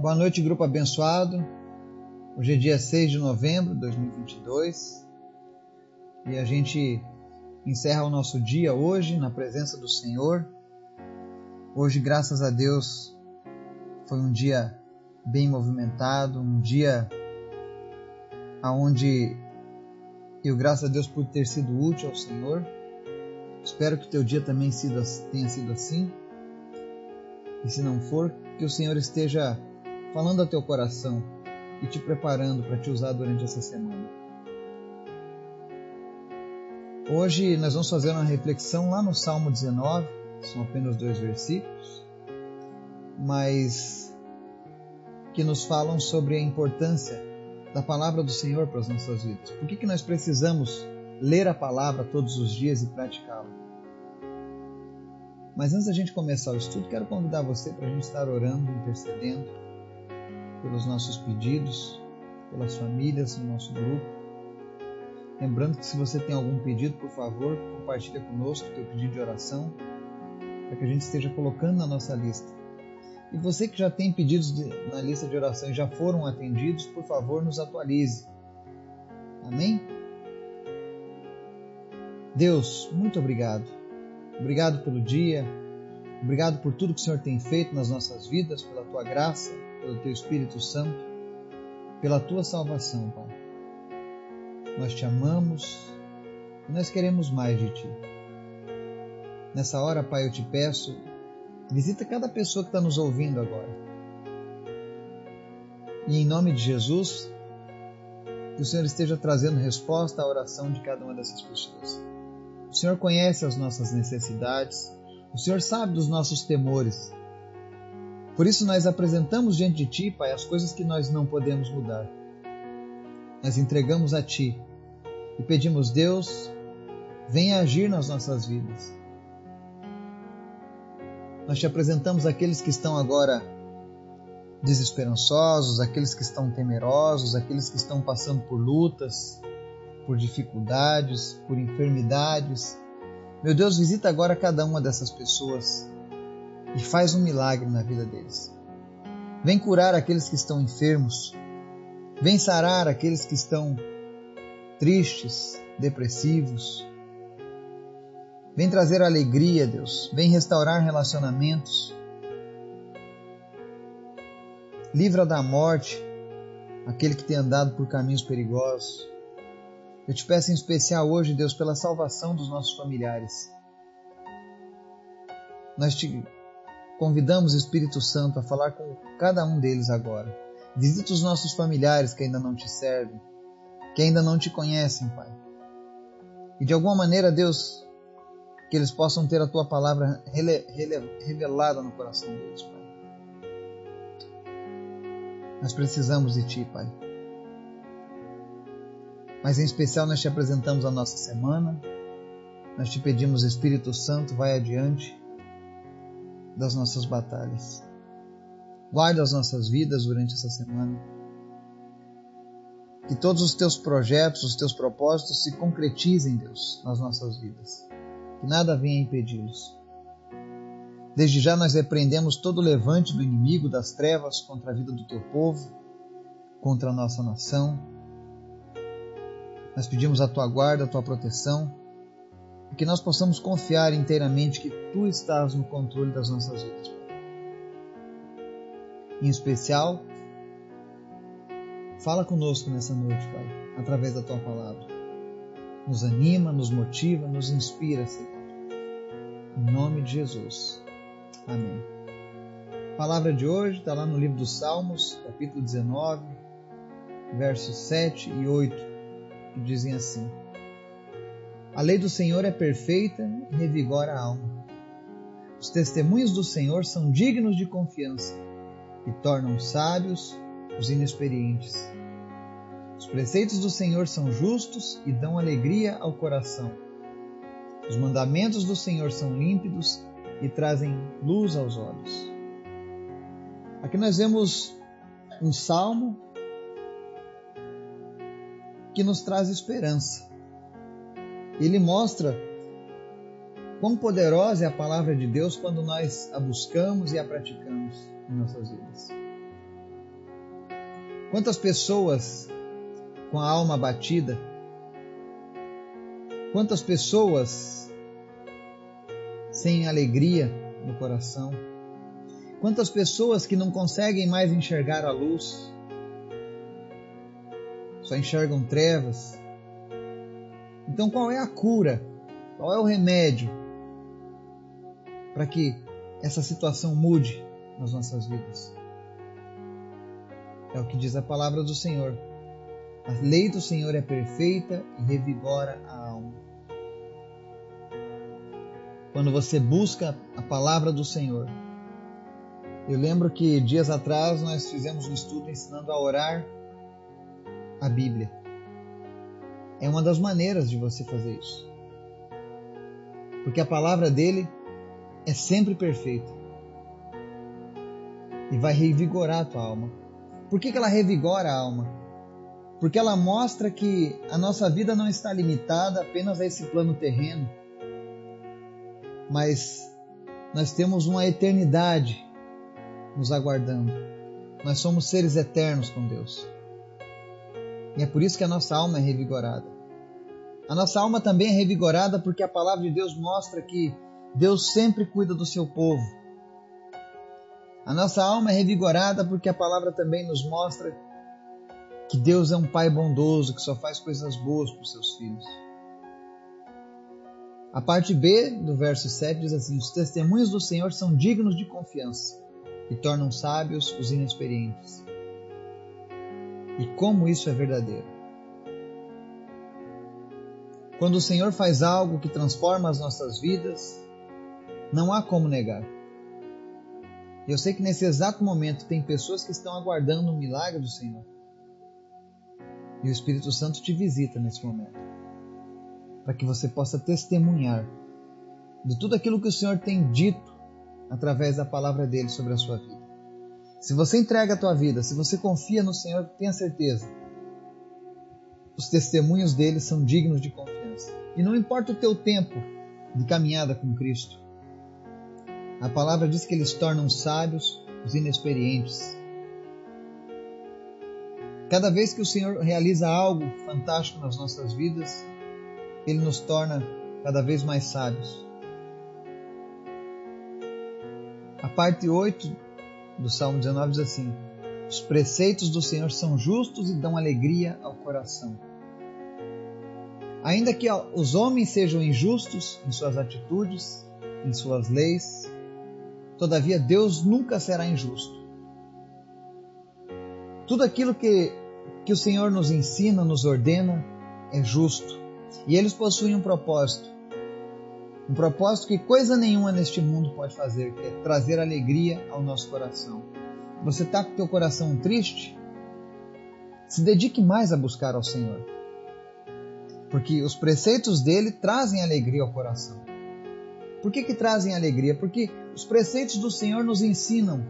Boa noite, grupo abençoado. Hoje é dia 6 de novembro de 2022 e a gente encerra o nosso dia hoje na presença do Senhor. Hoje, graças a Deus, foi um dia bem movimentado, um dia aonde eu, graças a Deus, por ter sido útil ao Senhor. Espero que o teu dia também tenha sido assim. E se não for, que o Senhor esteja falando ao teu coração e te preparando para te usar durante essa semana. Hoje nós vamos fazer uma reflexão lá no Salmo 19, são apenas dois versículos, mas que nos falam sobre a importância da palavra do Senhor para as nossas vidas. Por que, que nós precisamos ler a palavra todos os dias e praticá-la? Mas antes da gente começar o estudo, quero convidar você para a gente estar orando, intercedendo pelos nossos pedidos, pelas famílias no nosso grupo. Lembrando que se você tem algum pedido, por favor, compartilhe conosco o teu pedido de oração, para que a gente esteja colocando na nossa lista. E você que já tem pedidos de, na lista de oração e já foram atendidos, por favor, nos atualize. Amém? Deus, muito obrigado. Obrigado pelo dia. Obrigado por tudo que o Senhor tem feito nas nossas vidas, pela tua graça, pelo teu Espírito Santo, pela tua salvação, Pai. Nós te amamos e nós queremos mais de ti. Nessa hora, Pai, eu te peço, visita cada pessoa que está nos ouvindo agora. E em nome de Jesus, que o Senhor esteja trazendo resposta à oração de cada uma dessas pessoas. O Senhor conhece as nossas necessidades, o Senhor sabe dos nossos temores. Por isso nós apresentamos diante de Ti, Pai, as coisas que nós não podemos mudar. Nós entregamos a Ti e pedimos, Deus, venha agir nas nossas vidas. Nós te apresentamos aqueles que estão agora desesperançosos, aqueles que estão temerosos, aqueles que estão passando por lutas, por dificuldades, por enfermidades. Meu Deus, visita agora cada uma dessas pessoas e faz um milagre na vida deles. Vem curar aqueles que estão enfermos. Vem sarar aqueles que estão tristes, depressivos. Vem trazer alegria, Deus. Vem restaurar relacionamentos. Livra da morte aquele que tem andado por caminhos perigosos. Eu te peço em especial hoje, Deus, pela salvação dos nossos familiares. Nós te Convidamos o Espírito Santo a falar com cada um deles agora. Visita os nossos familiares que ainda não te servem, que ainda não te conhecem, Pai. E de alguma maneira, Deus, que eles possam ter a tua palavra revelada no coração deles, Pai. Nós precisamos de ti, Pai. Mas em especial nós te apresentamos a nossa semana. Nós te pedimos, Espírito Santo, vai adiante das nossas batalhas. Guarda as nossas vidas durante essa semana. Que todos os teus projetos, os teus propósitos se concretizem, Deus, nas nossas vidas. Que nada venha impedi-los. Desde já nós repreendemos todo levante do inimigo das trevas contra a vida do teu povo, contra a nossa nação. Nós pedimos a tua guarda, a tua proteção e que nós possamos confiar inteiramente que Tu estás no controle das nossas vidas. Em especial, fala conosco nessa noite, Pai, através da Tua palavra. Nos anima, nos motiva, nos inspira, Senhor. Em nome de Jesus. Amém. A palavra de hoje está lá no livro dos Salmos, capítulo 19, versos 7 e 8, que dizem assim: a lei do Senhor é perfeita e revigora a alma. Os testemunhos do Senhor são dignos de confiança e tornam sábios os inexperientes. Os preceitos do Senhor são justos e dão alegria ao coração. Os mandamentos do Senhor são límpidos e trazem luz aos olhos. Aqui nós vemos um salmo que nos traz esperança ele mostra quão poderosa é a palavra de Deus quando nós a buscamos e a praticamos em nossas vidas. Quantas pessoas com a alma abatida? Quantas pessoas sem alegria no coração? Quantas pessoas que não conseguem mais enxergar a luz? Só enxergam trevas. Então, qual é a cura? Qual é o remédio para que essa situação mude nas nossas vidas? É o que diz a palavra do Senhor. A lei do Senhor é perfeita e revigora a alma. Quando você busca a palavra do Senhor, eu lembro que dias atrás nós fizemos um estudo ensinando a orar a Bíblia. É uma das maneiras de você fazer isso. Porque a palavra dele é sempre perfeita e vai revigorar a tua alma. Por que, que ela revigora a alma? Porque ela mostra que a nossa vida não está limitada apenas a esse plano terreno, mas nós temos uma eternidade nos aguardando. Nós somos seres eternos com Deus. É por isso que a nossa alma é revigorada. A nossa alma também é revigorada porque a palavra de Deus mostra que Deus sempre cuida do seu povo a nossa alma é revigorada porque a palavra também nos mostra que Deus é um Pai bondoso que só faz coisas boas para os seus filhos. A parte B do verso 7 diz assim: Os testemunhos do Senhor são dignos de confiança e tornam sábios os inexperientes. E como isso é verdadeiro? Quando o Senhor faz algo que transforma as nossas vidas, não há como negar. Eu sei que nesse exato momento tem pessoas que estão aguardando um milagre do Senhor. E o Espírito Santo te visita nesse momento, para que você possa testemunhar de tudo aquilo que o Senhor tem dito através da palavra dele sobre a sua vida. Se você entrega a tua vida, se você confia no Senhor, tenha certeza. Os testemunhos dele são dignos de confiança. E não importa o teu tempo de caminhada com Cristo. A palavra diz que eles tornam sábios os inexperientes. Cada vez que o Senhor realiza algo fantástico nas nossas vidas, Ele nos torna cada vez mais sábios. A parte 8 do Salmo 19 diz assim: Os preceitos do Senhor são justos e dão alegria ao coração. Ainda que os homens sejam injustos em suas atitudes, em suas leis, Todavia, Deus nunca será injusto. Tudo aquilo que, que o Senhor nos ensina, nos ordena, é justo. E eles possuem um propósito. Um propósito que coisa nenhuma neste mundo pode fazer, que é trazer alegria ao nosso coração. Você está com o teu coração triste? Se dedique mais a buscar ao Senhor. Porque os preceitos dele trazem alegria ao coração. Por que, que trazem alegria? Porque os preceitos do Senhor nos ensinam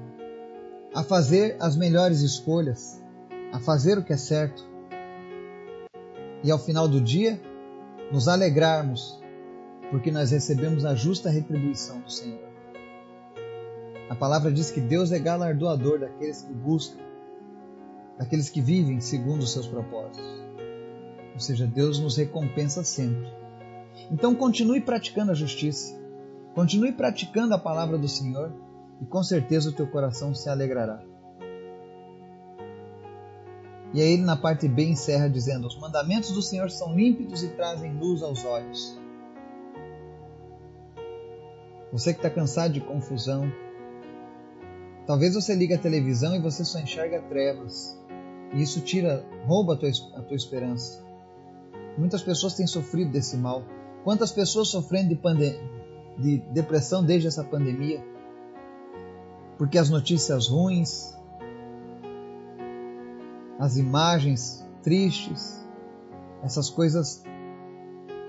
a fazer as melhores escolhas, a fazer o que é certo. E ao final do dia, nos alegrarmos, porque nós recebemos a justa retribuição do Senhor. A palavra diz que Deus é galardoador daqueles que buscam, daqueles que vivem segundo os seus propósitos. Ou seja, Deus nos recompensa sempre. Então continue praticando a justiça. Continue praticando a palavra do Senhor e com certeza o teu coração se alegrará. E aí ele na parte B encerra dizendo: Os mandamentos do Senhor são límpidos e trazem luz aos olhos. Você que está cansado de confusão, talvez você ligue a televisão e você só enxerga trevas. E isso tira, rouba a tua, a tua esperança. Muitas pessoas têm sofrido desse mal. Quantas pessoas sofrendo de, de depressão desde essa pandemia, porque as notícias ruins, as imagens tristes, essas coisas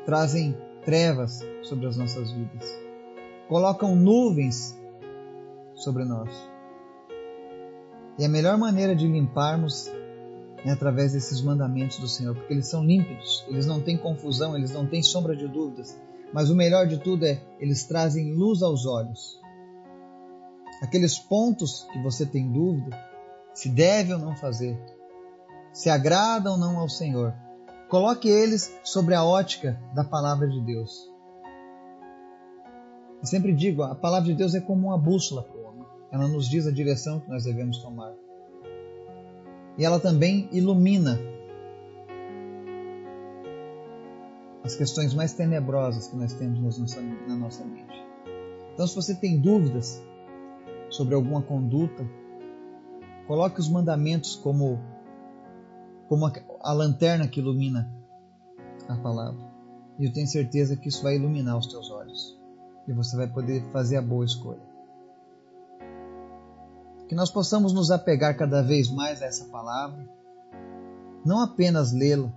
trazem trevas sobre as nossas vidas, colocam nuvens sobre nós. E a melhor maneira de limparmos é através desses mandamentos do Senhor, porque eles são límpidos, eles não têm confusão, eles não têm sombra de dúvidas, mas o melhor de tudo é eles trazem luz aos olhos. Aqueles pontos que você tem dúvida, se deve ou não fazer, se agradam ou não ao Senhor. Coloque eles sobre a ótica da palavra de Deus. Eu sempre digo, a palavra de Deus é como uma bússola para o homem. Ela nos diz a direção que nós devemos tomar. E ela também ilumina as questões mais tenebrosas que nós temos na nossa mente. Então, se você tem dúvidas sobre alguma conduta, coloque os mandamentos como, como a, a lanterna que ilumina a palavra. E eu tenho certeza que isso vai iluminar os teus olhos. E você vai poder fazer a boa escolha. Que nós possamos nos apegar cada vez mais a essa palavra, não apenas lê-la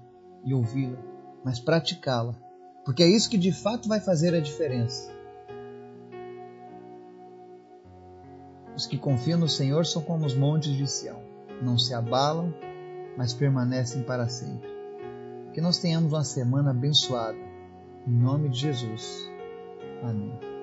e ouvi-la, mas praticá-la, porque é isso que de fato vai fazer a diferença. Os que confiam no Senhor são como os montes de Sião, não se abalam, mas permanecem para sempre. Que nós tenhamos uma semana abençoada. Em nome de Jesus. Amém.